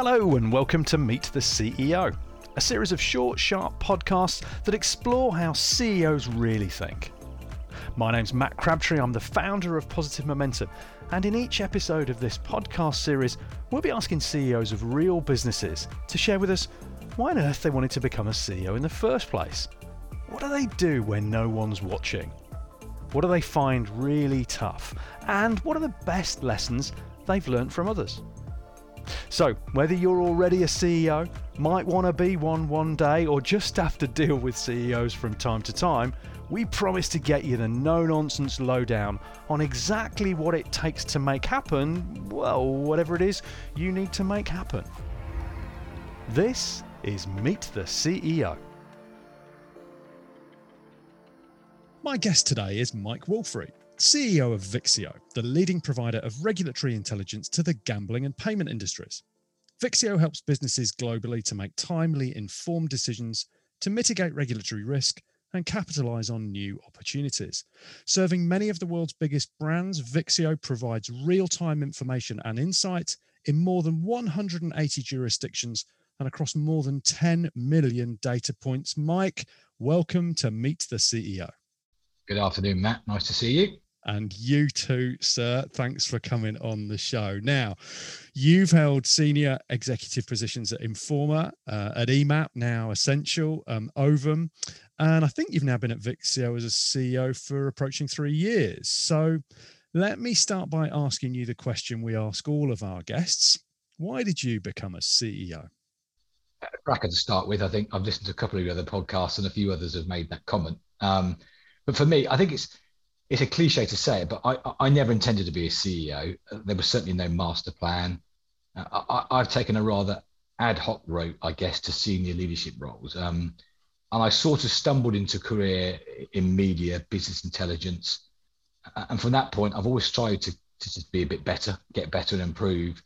Hello, and welcome to Meet the CEO, a series of short, sharp podcasts that explore how CEOs really think. My name's Matt Crabtree, I'm the founder of Positive Momentum, and in each episode of this podcast series, we'll be asking CEOs of real businesses to share with us why on earth they wanted to become a CEO in the first place. What do they do when no one's watching? What do they find really tough? And what are the best lessons they've learned from others? So, whether you're already a CEO, might want to be one one day, or just have to deal with CEOs from time to time, we promise to get you the no nonsense lowdown on exactly what it takes to make happen, well, whatever it is you need to make happen. This is Meet the CEO. My guest today is Mike Woolfrey, CEO of Vixio, the leading provider of regulatory intelligence to the gambling and payment industries. Vixio helps businesses globally to make timely, informed decisions to mitigate regulatory risk and capitalize on new opportunities. Serving many of the world's biggest brands, Vixio provides real time information and insight in more than 180 jurisdictions and across more than 10 million data points. Mike, welcome to Meet the CEO. Good afternoon, Matt. Nice to see you. And you too, sir. Thanks for coming on the show. Now, you've held senior executive positions at Informa, uh, at EMAP, now Ascential, um, Ovum, and I think you've now been at Vixio as a CEO for approaching three years. So let me start by asking you the question we ask all of our guests Why did you become a CEO? Cracker to start with. I think I've listened to a couple of other podcasts and a few others have made that comment. Um, but for me, I think it's it's a cliche to say it, but I, I never intended to be a CEO. There was certainly no master plan. Uh, I, have taken a rather ad hoc route, I guess, to senior leadership roles. Um, and I sort of stumbled into career in media, business intelligence. And from that point, I've always tried to, to just be a bit better, get better and improve.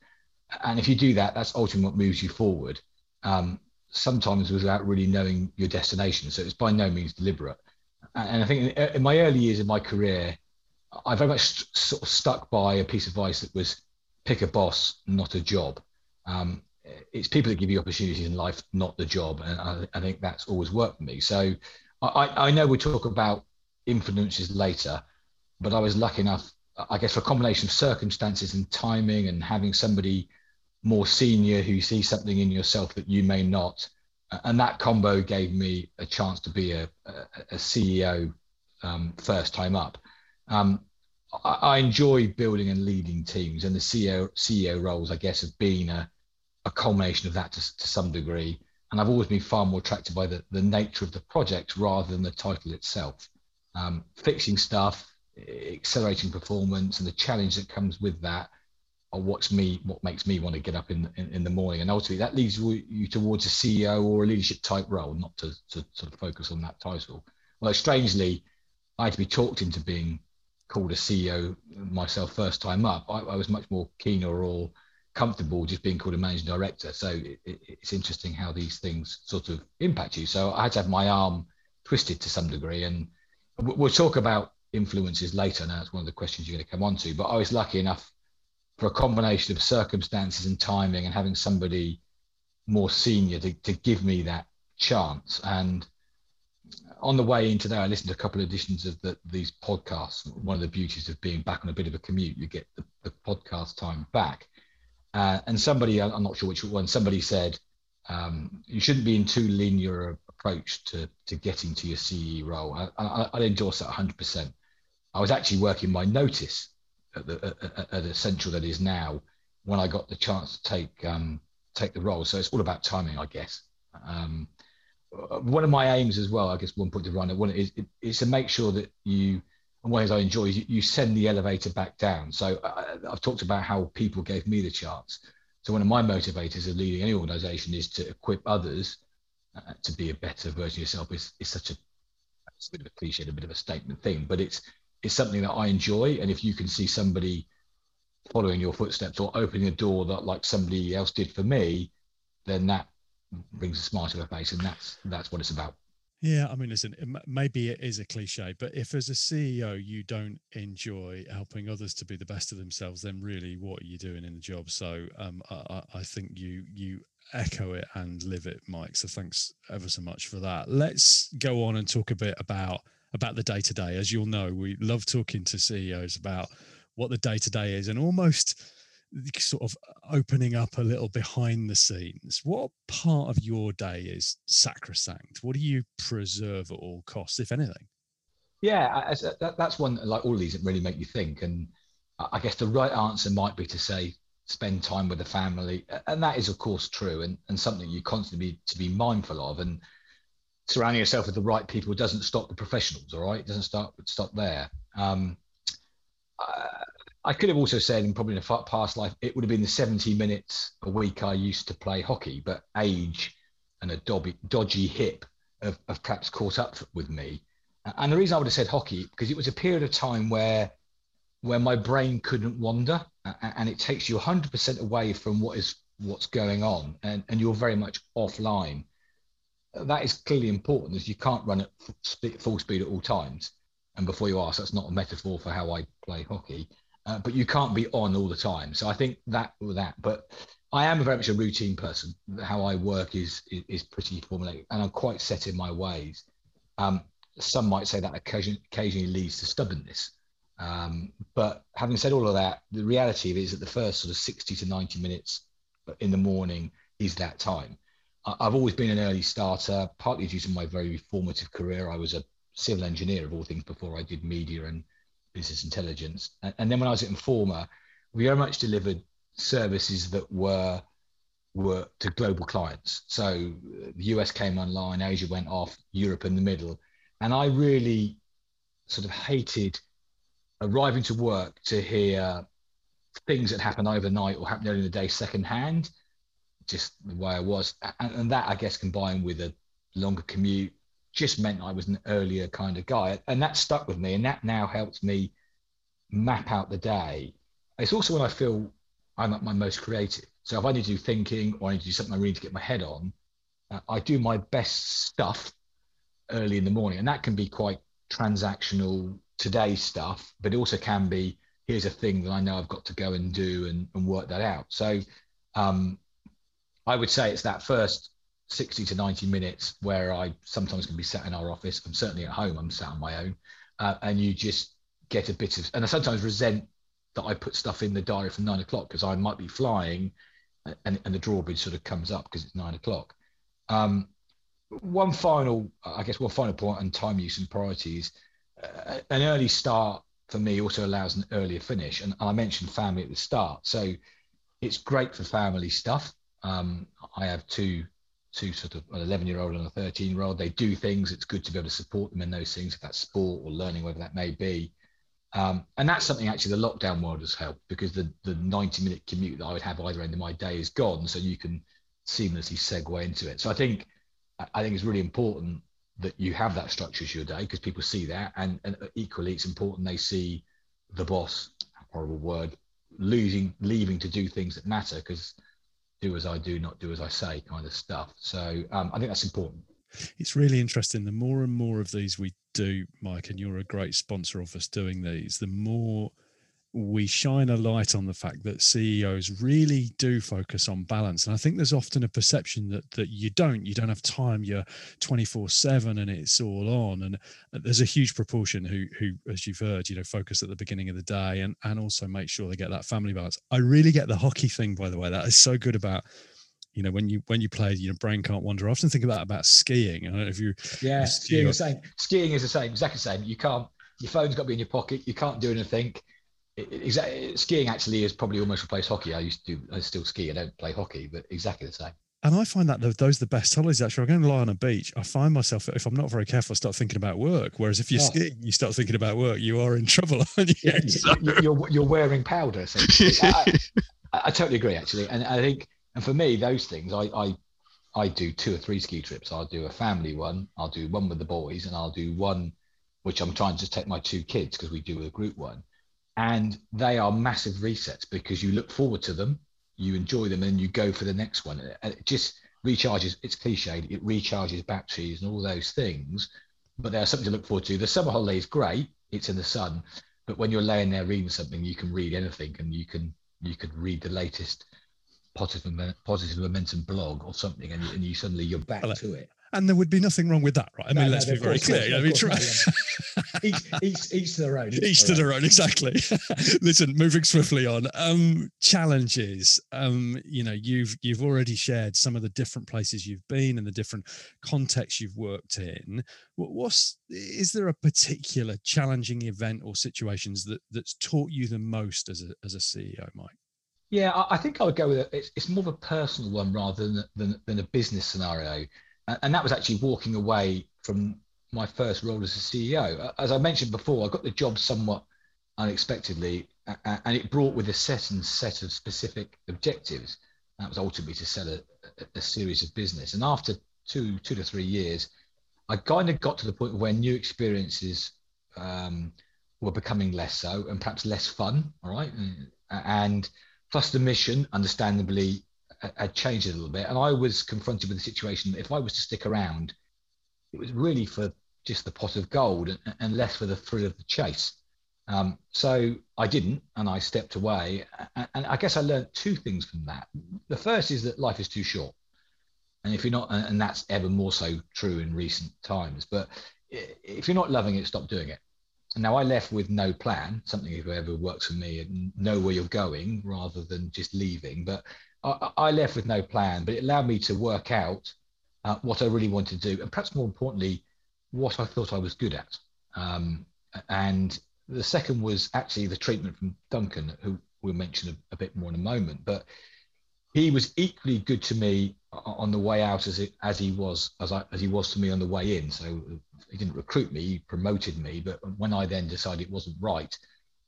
And if you do that, that's ultimately what moves you forward. Um, sometimes without really knowing your destination. So it's by no means deliberate. And I think in, in my early years of my career, I very much st- sort of stuck by a piece of advice that was pick a boss, not a job. Um, it's people that give you opportunities in life, not the job. And I, I think that's always worked for me. So I, I know we talk about influences later, but I was lucky enough, I guess, for a combination of circumstances and timing and having somebody more senior who sees something in yourself that you may not. And that combo gave me a chance to be a, a, CEO um, first time up. Um, I, I, enjoy building and leading teams, and the CEO CEO roles, I guess, have been a, a culmination of that to, to some degree. And I've always been far more attracted by the, the nature of the project rather than the title itself. Um, fixing stuff, accelerating performance, and the challenge that comes with that are what's me what makes me want to get up in, in, in the morning. And ultimately, that leads you towards a CEO or a leadership type role, not to, to sort of focus on that title. Although strangely, I had to be talked into being called a CEO myself first time up. I, I was much more keen or all comfortable just being called a managing director. So it, it, it's interesting how these things sort of impact you. So I had to have my arm twisted to some degree, and we'll talk about influences later. Now it's one of the questions you're going to come on to. But I was lucky enough for a combination of circumstances and timing, and having somebody more senior to, to give me that chance. And on the way in today, I listened to a couple of editions of the, these podcasts. One of the beauties of being back on a bit of a commute, you get the, the podcast time back. Uh, and somebody, I'm not sure which one, somebody said, um, you shouldn't be in too linear approach to, to getting to your CE role. I, I, I'd endorse that 100%. I was actually working my notice at the at, Ascential that is now when I got the chance to take um, take the role. So it's all about timing, I guess. Um, one of my aims as well, I guess, one point to run one is, is to make sure that you and one of I enjoy is you, send the elevator back down. So I, I've talked about how people gave me the chance. So one of my motivators of leading any organization is to equip others uh, to be a better version of yourself. Is is such a it's a bit of a cliche, a bit of a statement thing, but it's it's something that I enjoy. And if you can see somebody following your footsteps or opening a door that like somebody else did for me, then that brings a smile to her face, and that's that's what it's about. Yeah, I mean, listen, maybe it is a cliche, but if as a CEO you don't enjoy helping others to be the best of themselves, then really, what are you doing in the job? So, um, I, I think you you echo it and live it, Mike. So, thanks ever so much for that. Let's go on and talk a bit about about the day to day. As you'll know, we love talking to CEOs about what the day to day is, and almost sort of opening up a little behind the scenes, what part of your day is sacrosanct? What do you preserve at all costs, if anything? Yeah, uh, that's one like all these that really make you think. And I guess the right answer might be to say spend time with the family, and that is of course true, and, and something you constantly need to be mindful of. And surrounding yourself with the right people doesn't stop the professionals. All right, it doesn't stop stop there. Um, I could have also said, in probably in a past life, it would have been the 70 minutes a week I used to play hockey, but age and a dodgy, dodgy hip have, have perhaps caught up with me. And the reason I would have said hockey, because it was a period of time where where my brain couldn't wander and it takes you 100% away from what is what's going on and, and you're very much offline that is clearly important as you can't run at full speed at all times and before you ask that's not a metaphor for how i play hockey uh, but you can't be on all the time. So I think that that. But I am very much a routine person. How I work is is, is pretty formulated, and I'm quite set in my ways. Um, some might say that occasion, occasionally leads to stubbornness. Um, but having said all of that, the reality is that the first sort of 60 to 90 minutes in the morning is that time. I've always been an early starter, partly due to my very formative career. I was a civil engineer of all things before I did media and business intelligence. And, and then when I was at Informa, we very much delivered services that were were to global clients. So the US came online, Asia went off, Europe in the middle. And I really sort of hated arriving to work to hear things that happen overnight or happen early in the day secondhand, just the way I was. And, and that, I guess, combined with a longer commute, just meant I was an earlier kind of guy. And that stuck with me. And that now helps me map out the day. It's also when I feel I'm at my most creative. So if I need to do thinking or I need to do something I really need to get my head on, uh, I do my best stuff early in the morning. And that can be quite transactional today stuff, but it also can be here's a thing that I know I've got to go and do and, and work that out. So um, I would say it's that first 60 to 90 minutes where I sometimes can be sat in our office. I'm certainly at home, I'm sat on my own. Uh, and you just get a bit of, and I sometimes resent that I put stuff in the diary for nine o'clock because I might be flying and, and the drawbridge sort of comes up because it's nine o'clock. Um, one final, I guess, one final point on time use and priorities. Uh, an early start for me also allows an earlier finish. And I mentioned family at the start. So it's great for family stuff. Um, I have two two sort of an 11 year old and a 13 year old. They do things. It's good to be able to support them in those things, if that's sport or learning, whatever that may be. Um, and that's something actually the lockdown world has helped because the, the 90 minute commute that I would have either end of my day is gone. So you can seamlessly segue into it. So I think, I think it's really important that you have that structure to your day because people see that. And, and equally, it's important they see the boss, horrible word, losing, leaving to do things that matter because do as I do, not do as I say kind of stuff. So um, I think that's important. It's really interesting. The more and more of these we do, Mike, and you're a great sponsor of us doing these, the more we shine a light on the fact that CEOs really do focus on balance. And I think there's often a perception that that you don't, you don't have time, you're 24-7 and it's all on. And uh, there's a huge proportion who who, as you've heard, you know, focus at the beginning of the day and and also make sure they get that family balance. I really get the hockey thing, by the way. That is so good about you know when you when you play you know brain can't wander i often think about about skiing i don't know if you yeah skiing the same skiing is the same exactly the same you can't your phone's got to be in your pocket you can't do anything exactly skiing actually is probably almost replaced hockey. I used to do, I still ski. I don't play hockey, but exactly the same. And I find that those are the best holidays. Actually, I'm going to lie on a beach. I find myself, if I'm not very careful, I start thinking about work. Whereas if you're oh. skiing, you start thinking about work, you are in trouble, aren't you? So. you're, you're wearing powder. I, I, I, totally agree, actually. And I think, and for me, those things, I, I, I do two or three ski trips. I'll do a family one. I'll do one with the boys, and I'll do one, which I'm trying to take my two kids because we do a group one and they are massive resets because you look forward to them, you enjoy them, and you go for the next one. and It just recharges. It's cliched. It recharges batteries and all those things. But there's something to look forward to. The summer holiday is great. It's in the sun, but when you're laying there reading something, you can read anything, and you can you could read the latest positive positive momentum blog or something, and and you suddenly you're back to it and there would be nothing wrong with that, right? I mean, let's no, be very clear. I mean, try... each, each, each to their own. Each, each to their own, exactly. Listen, moving swiftly on. Um, challenges. Um, you know, you've you've already shared some of the different places you've been and the different contexts you've worked in. What's is there a particular challenging event or situations that that's taught you the most as a as a CEO, Mike? Yeah, I think I would go with it. It's, it's more of a personal one rather than, than, than a business scenario and that was actually walking away from my first role as a CEO. As I mentioned before, I got the job somewhat unexpectedly, and it brought with a and set of specific objectives. That was ultimately to sell a, a series of business. And after two two to three years, I kind of got to the point where new experiences um, were becoming less so and perhaps less fun. All right, and plus the mission, understandably, had changed a little bit. And I was confronted with the situation that if I was to stick around, it was really for just the pot of gold and, and less for the thrill of the chase. Um, so I didn't, and I stepped away. And, and I guess I learned two things from that. The first is that life is too short. And if you're not, and that's ever more so true in recent times, but if you're not loving it, stop doing it. And now I left with no plan, something if ever works for me and know where you're going rather than just leaving. But I, I left with no plan, but it allowed me to work out uh, what I really wanted to do, and perhaps more importantly, what I thought I was good at. Um, and the second was actually the treatment from Duncan, who we'll mention a, a, bit more in a moment. But he was equally good to me on the way out as it, as he was as I, as he was to me on the way in. So he didn't recruit me; he promoted me. But when I then decided it wasn't right,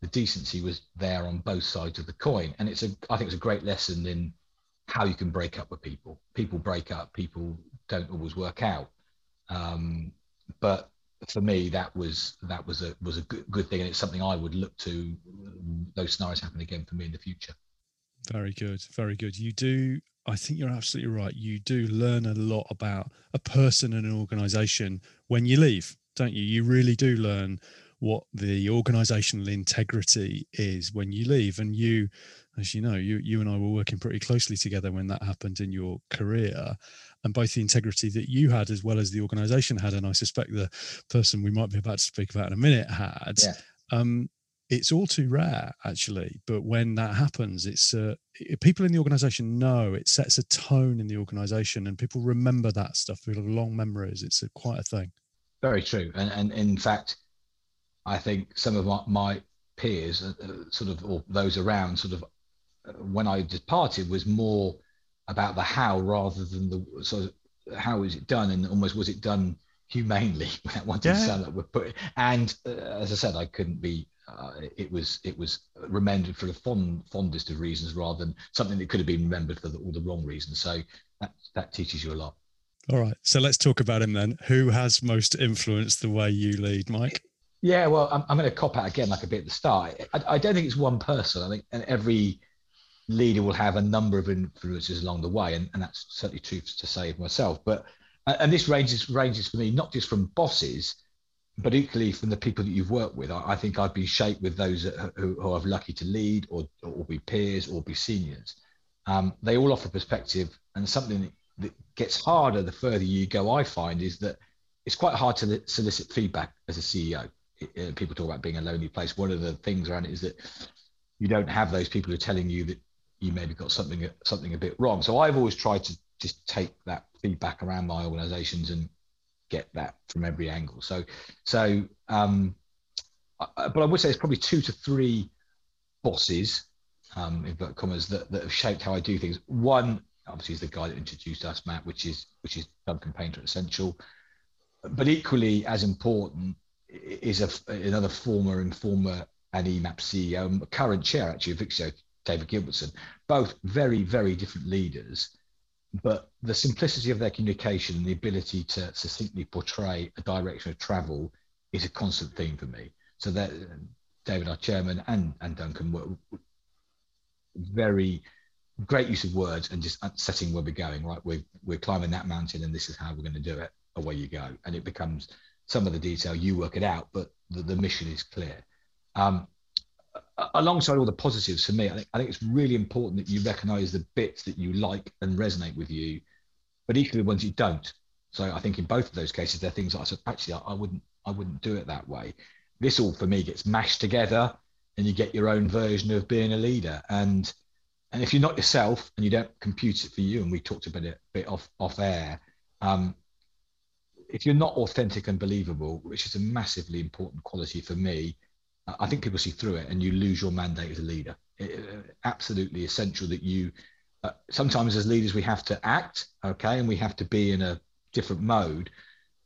the decency was there on both sides of the coin. And it's a I think it's a great lesson in how you can break up with people. People break up, people don't always work out. Um, but for me, that was that was a was a good, good thing, and it's something I would look to. Those scenarios happen again for me in the future. Very good, very good. You do. I think you're absolutely right. You do learn a lot about a person and an organization when you leave, don't you? You really do learn what the organizational integrity is when you leave, and you as you know, you you and I were working pretty closely together when that happened in your career, and both the integrity that you had as well as the organisation had, and I suspect the person we might be about to speak about in a minute had. Yeah. Um, it's all too rare, actually. But when that happens, it's uh, people in the organisation know it sets a tone in the organisation, and people remember that stuff. They have long memories. It's a, quite a thing. Very true, and and in fact, I think some of my, my peers, uh, uh sort of, or those around, sort of when I departed was more about the how rather than the so how is it done and almost was it done humanely without wanting yeah. to sound like we're putting and uh, as I said I couldn't be uh, it was it was remembered for the fond, fondest of reasons rather than something that could have been remembered for the, all the wrong reasons so that that teaches you a lot. All right so let's talk about him then. Who has most influenced the way you lead Mike? Yeah well I'm, I'm going to cop out again like a bit at the start. I, I don't think it's one person. I think and every leader will have a number of influences along the way, and, and that's certainly true to say of myself. But and this ranges ranges for me not just from bosses, but equally from the people that you've worked with. I, I think I've been shaped with those who, who are lucky to lead, or or be peers, or be seniors. Um, they all offer perspective, and something that gets harder the further you go. I find is that it's quite hard to solicit feedback as a CEO. people talk about being a lonely place. One of the things around it is that you don't have those people who are telling you that you maybe got something something a bit wrong. So I've always tried to just take that feedback around my organisations and get that from every angle. So so um, but I would say it's probably two to three bosses, um, in commas, that, that have shaped how I do things. One obviously is the guy that introduced us, Matt, which is which is Duncan Painter at Ascential. But equally as important is a, another former and former and EMAP CEO, current chair actually of Vixio, David Gilbertson, both very, very different leaders, but the simplicity of their communication and the ability to succinctly portray a direction of travel is a constant theme for me. So that David, our chairman, and, and Duncan were very great use of words and just setting where we're going. Right, we're we're climbing that mountain, and this is how we're going to do it. Away you go, and it becomes some of the detail you work it out, but the, the mission is clear. Um, alongside all the positives for me, I think, I think it's really important that you recognize the bits that you like and resonate with you, but equally the ones you don't. So I think in both of those cases, there are things that I said, actually, I, I wouldn't, I wouldn't do it that way. This all for me gets mashed together and you get your own version of being a leader. And, and if you're not yourself and you don't compute it for you, and we talked about it a bit off, off air, um, if you're not authentic and believable, which is a massively important quality for me, I think people see through it and you lose your mandate as a leader. It, absolutely essential that you, uh, sometimes as leaders, we have to act, okay, and we have to be in a different mode,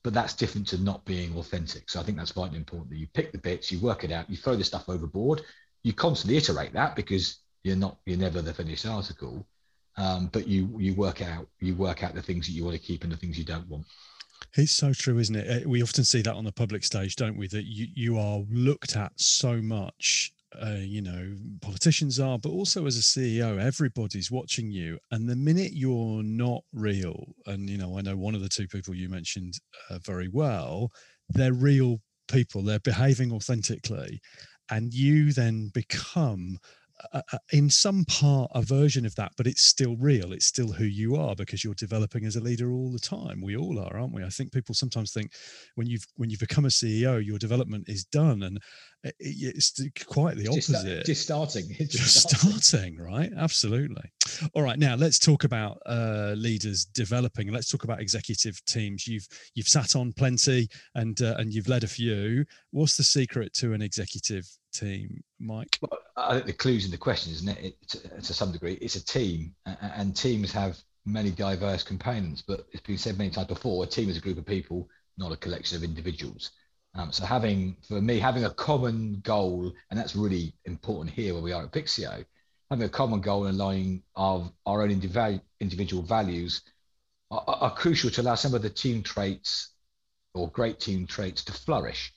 but that's different to not being authentic. So I think that's vitally important that you pick the bits, you work it out, you throw the stuff overboard, you constantly iterate that because you're not, you're never the finished article. Um, but you you work out you work out the things that you want to keep and the things you don't want. It's so true, isn't it? Uh, we often see that on the public stage, don't we? That you you are looked at so much. Uh, you know, politicians are, but also as a CEO, everybody's watching you. And the minute you're not real, and you know, I know one of the two people you mentioned uh, very well, they're real people. They're behaving authentically, and you then become in some part a version of that but it's still real. It's still who you are because you're developing as a leader all the time. We all are aren't we? I think people sometimes think when you've when you've become a ceo your development is done. And it's quite the opposite. just, just starting. It's just starting. starting. right? Absolutely. All right now let's talk about uh, leaders developing. Let's talk about executive teams. You've you've sat on plenty and uh, and you've led a few. What's the secret to an executive team mike? Well, i think the clues in the question isn't it, it to, to some degree it's a team and teams have many diverse components but it's been said many times before a team is a group of people not a collection of individuals um, so having, for me, having a common goal, and that's really important here where we are at Vixio, having a common goal and aligning of our own individual values are, are, crucial to allow some of the team traits or great team traits to flourish.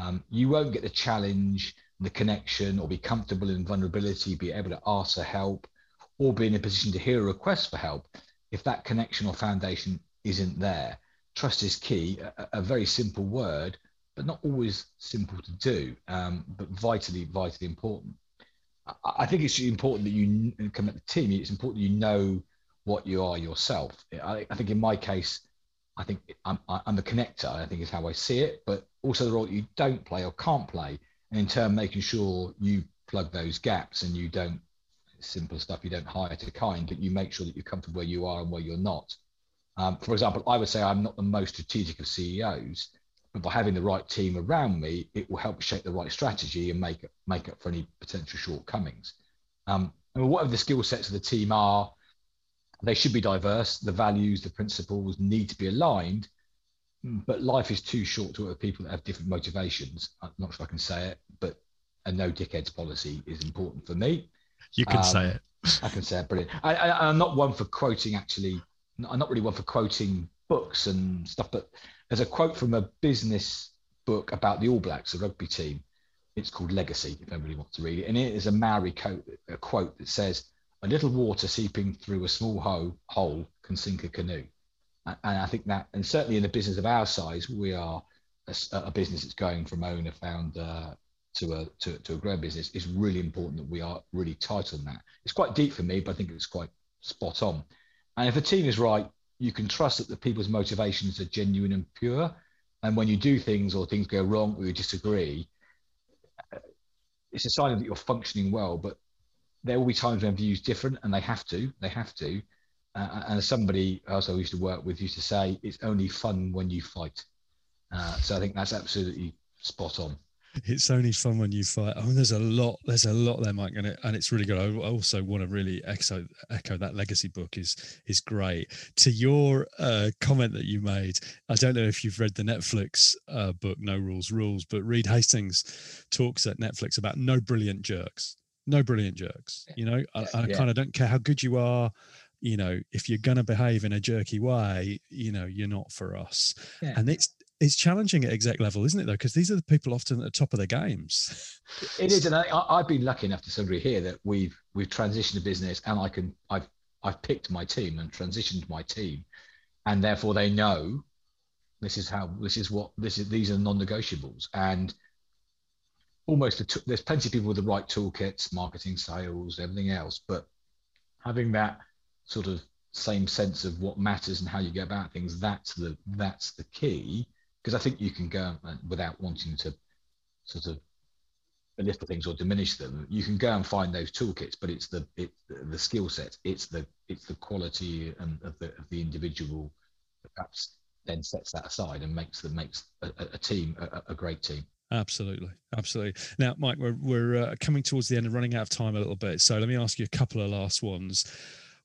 Um, you won't get the challenge, the connection, or be comfortable in vulnerability, be able to ask for help, or be in a position to hear a request for help if that connection or foundation isn't there. Trust is key, a, a very simple word, but not always simple to do, um, but vitally, vitally important. I, I think it's important that you come at the team. It's important that you know what you are yourself. I, I think in my case, I think I'm, I'm the connector. I think is how I see it, but also the role that you don't play or can't play, and in turn making sure you plug those gaps and you don't simple stuff. You don't hire to kind, but you make sure that you're comfortable where you are and where you're not. Um, for example, I would say I'm not the most strategic of CEOs, by having the right team around me, it will help shape the right strategy and make make up for any potential shortcomings. Um, and whatever the skill sets of the team are, they should be diverse. The values, the principles need to be aligned. But life is too short to have people that have different motivations. I'm not sure I can say it, but a no dickheads policy is important for me. You can um, say it. I can say it. Brilliant. I, I, I'm not one for quoting. Actually, I'm not really one for quoting books and stuff, but there's a quote from a business book about the All Blacks, the rugby team. It's called Legacy, if anybody wants to read it. And it is a Maori quote, a quote that says, A little water seeping through a small hole, hole can sink a canoe. And I think that, and certainly in a business of our size, we are a, a business that's going from owner founder to a to, to a growing business. It's really important that we are really tight on that. It's quite deep for me, but I think it's quite spot on. And if a team is right, you can trust that the people's motivations are genuine and pure. And when you do things or things go wrong or you disagree, it's a sign that you're functioning well. But there will be times when views different, and they have to. They have to. Uh, and somebody else I used to work with used to say, it's only fun when you fight. Uh, so I think that's absolutely spot on it's only fun when you fight. I mean, there's a lot, there's a lot there, Mike, and it, and it's really good. I also want to really echo echo that legacy book is is great. To your uh, comment that you made, I don't know if you've read the Netflix uh, book No Rules Rules, but Reed Hastings talks at Netflix about no brilliant jerks, no brilliant jerks. You know, I, I yeah. kind of don't care how good you are you know if you're going to behave in a jerky way you know you're not for us yeah. and it's it's challenging at exec level, isn't it? Though, because these are the people often at the top of their games. It is, and I, have been lucky enough to some degree here that we've we've transitioned a business, and I can I've I've picked my team and transitioned my team, and therefore they know this is how this is what this is these are non-negotiables and almost there's plenty of people with the right toolkits marketing sales everything else but having that sort of same sense of what matters and how you go about things that's the that's the key because i think you can go without wanting to sort of belittle things or diminish them you can go and find those toolkits but it's the it's the skill set it's the it's the quality and of the of the individual perhaps then sets that aside and makes the makes a, a team a, a, great team. Absolutely. Absolutely. Now mike we're, we're uh, coming towards the end and running out of time a little bit. So let me ask you a couple of last ones.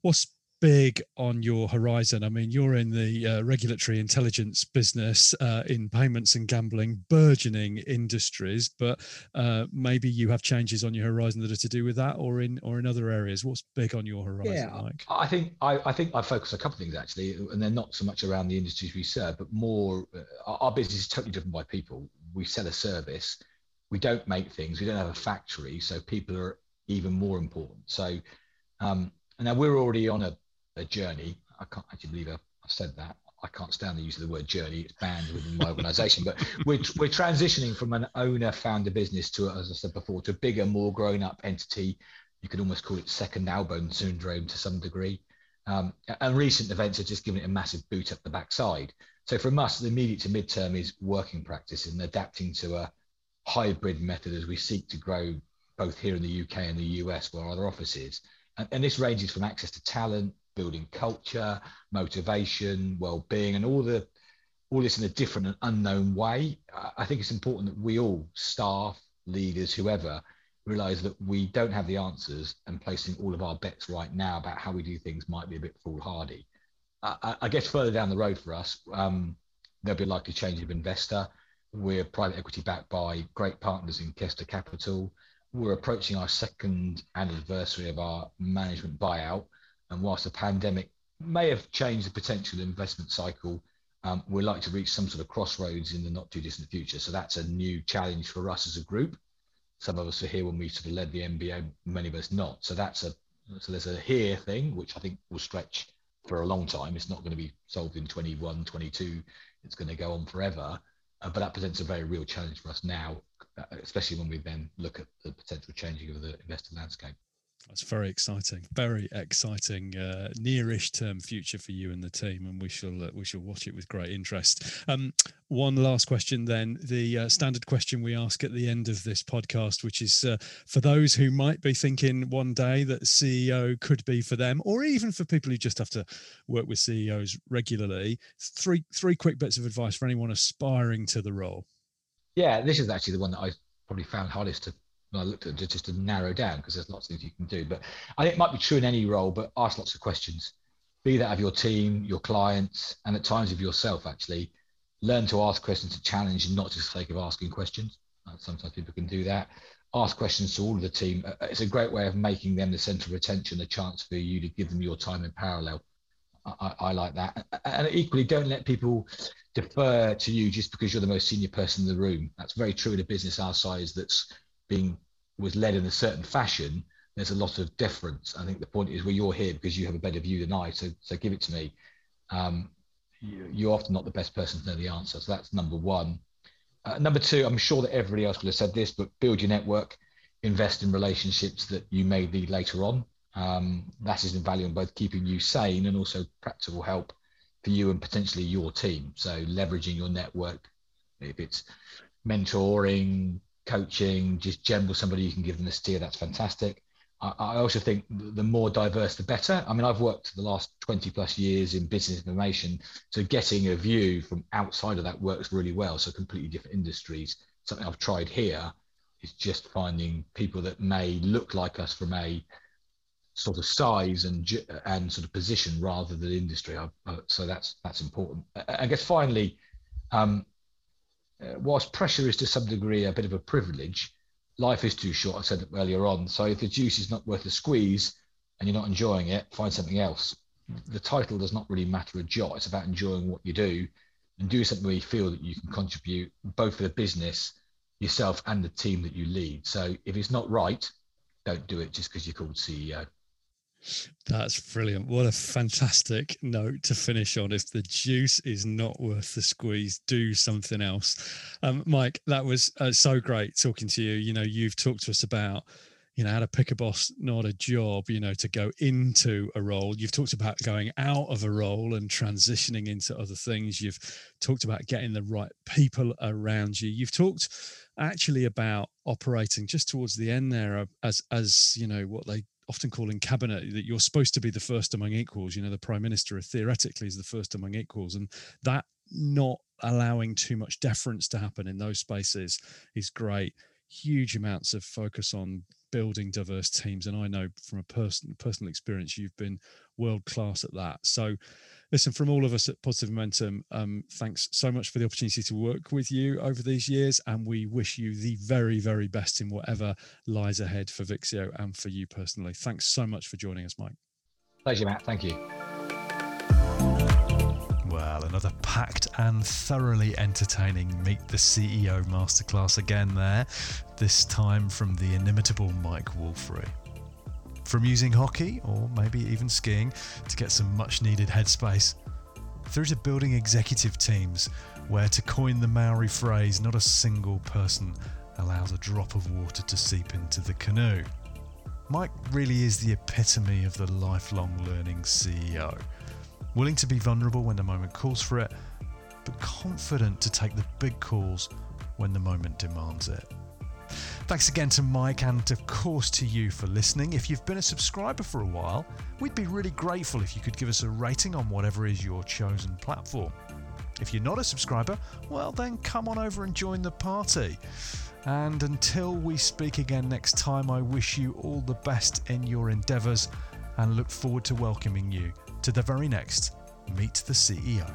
What's big on your horizon? I mean, you're in the uh, regulatory intelligence business uh, in payments and gambling, burgeoning industries, but uh, maybe you have changes on your horizon that are to do with that, or in or in other areas. What's big on your horizon? Yeah, Mike? I think I, I think I focus on a couple of things actually, and they're not so much around the industries we serve, but more uh, our business is totally driven by people. We sell a service. We don't make things. We don't have a factory, so people are even more important. So. Um, now we're already on a a journey. I can't actually believe I've, said that. I can't stand the use of the word journey. It's banned within my organisation. But we're, we're transitioning from an owner founder business to, as I said before, to a bigger, more grown up entity. You could almost call it second album syndrome to some degree. Um, and recent events have just given it a massive boot up the backside. So from us, the immediate to midterm is working practice and adapting to a hybrid method as we seek to grow both here in the UK and the US, where our other offices. And, and this ranges from access to talent, building culture, motivation, well-being, and all the all this in a different and unknown way. I think it's important that we all, staff, leaders, whoever, realize that we don't have the answers and placing all of our bets right now about how we do things might be a bit foolhardy. I, I guess further down the road for us, um, there'll be a likely change of investor. We're private equity backed by great partners in Kester Capital. We're approaching our second anniversary of our management buyout. And whilst the pandemic may have changed the potential investment cycle, um, we'd like to reach some sort of crossroads in the not too distant future. So that's a new challenge for us as a group. Some of us are here when we sort of led the MBO, many of us not. So that's a so there's a here thing which I think will stretch for a long time. It's not going to be solved in 21, 22. It's going to go on forever. Uh, but that presents a very real challenge for us now, uh, especially when we then look at the potential changing of the investor landscape. That's very exciting, very exciting, uh, nearish term future for you and the team, and we shall uh, we shall watch it with great interest. Um, one last question, then the uh, standard question we ask at the end of this podcast, which is uh, for those who might be thinking one day that CEO could be for them, or even for people who just have to work with CEOs regularly. Three three quick bits of advice for anyone aspiring to the role. Yeah, this is actually the one that I probably found hardest to I looked at just to narrow down because there's lots of things you can do. But I think it might be true in any role, but ask lots of questions. Be that of your team, your clients, and at times of yourself, actually. Learn to ask questions to challenge and not just for the sake of asking questions. Uh, sometimes people can do that. Ask questions to all of the team. Uh, it's a great way of making them the center of attention, a chance for you to give them your time in parallel. I, I, like that. And equally, don't let people defer to you just because you're the most senior person in the room. That's very true in a business our size that's being was led in a certain fashion, there's a lot of deference. I think the point is, well, you're here because you have a better view than I, so so give it to me. Um, you, are often not the best person to know the answer, so that's number one. Uh, number two, I'm sure that everybody else would have said this, but build your network, invest in relationships that you may need later on. Um, that is invaluable in both keeping you sane and also practical help for you and potentially your team. So leveraging your network, if it's mentoring, coaching, just general somebody you can give them a steer, that's fantastic. I, I also think the more diverse, the better. I mean, I've worked the last 20 plus years in business information, so getting a view from outside of that works really well. So completely different industries. Something I've tried here is just finding people that may look like us from a sort of size and and sort of position rather than industry. I, so that's that's important. I guess finally, um, uh, whilst pressure is to some degree a bit of a privilege, life is too short. I said it earlier on. So if the juice is not worth the squeeze and you're not enjoying it, find something else. The title does not really matter a jot. It's about enjoying what you do and do something where you feel that you can contribute both for the business, yourself, and the team that you lead. So if it's not right, don't do it just because you're called CEO. That's brilliant. What a fantastic note to finish on. If the juice is not worth the squeeze, do something else. Um, Mike, that was uh, so great talking to you. You know, you've talked to us about you know how to pick a boss not a job you know to go into a role you've talked about going out of a role and transitioning into other things you've talked about getting the right people around you you've talked actually about operating just towards the end there uh, as as you know what they often call in cabinet that you're supposed to be the first among equals. You know, the prime minister theoretically is the first among equals, and that not allowing too much deference to happen in those spaces is great. Huge amounts of focus on building diverse teams, and I know from a person personal experience, you've been world class at that. So listen, from all of us at Positive Momentum, um, thanks so much for the opportunity to work with you over these years. And we wish you the very, very best in whatever lies ahead for Vixio and for you personally. Thanks so much for joining us, Mike. Pleasure, Matt. Thank you. Well, another packed and thoroughly entertaining Meet the CEO masterclass again there, this time from the inimitable Mike Woolfrey. From using hockey, or maybe even skiing, to get some much needed headspace, through to building executive teams where, to coin the Maori phrase, not a single person allows a drop of water to seep into the canoe. Mike really is the epitome of the lifelong learning CEO. Willing to be vulnerable when the moment calls for it, but confident to take the big calls when the moment demands it. Thanks again to Mike and, of course, to you for listening. If you've been a subscriber for a while, we'd be really grateful if you could give us a rating on whatever is your chosen platform. If you're not a subscriber, well, then come on over and join the party. And until we speak again next time, I wish you all the best in your endeavours and look forward to welcoming you to the very next Meet the CEO.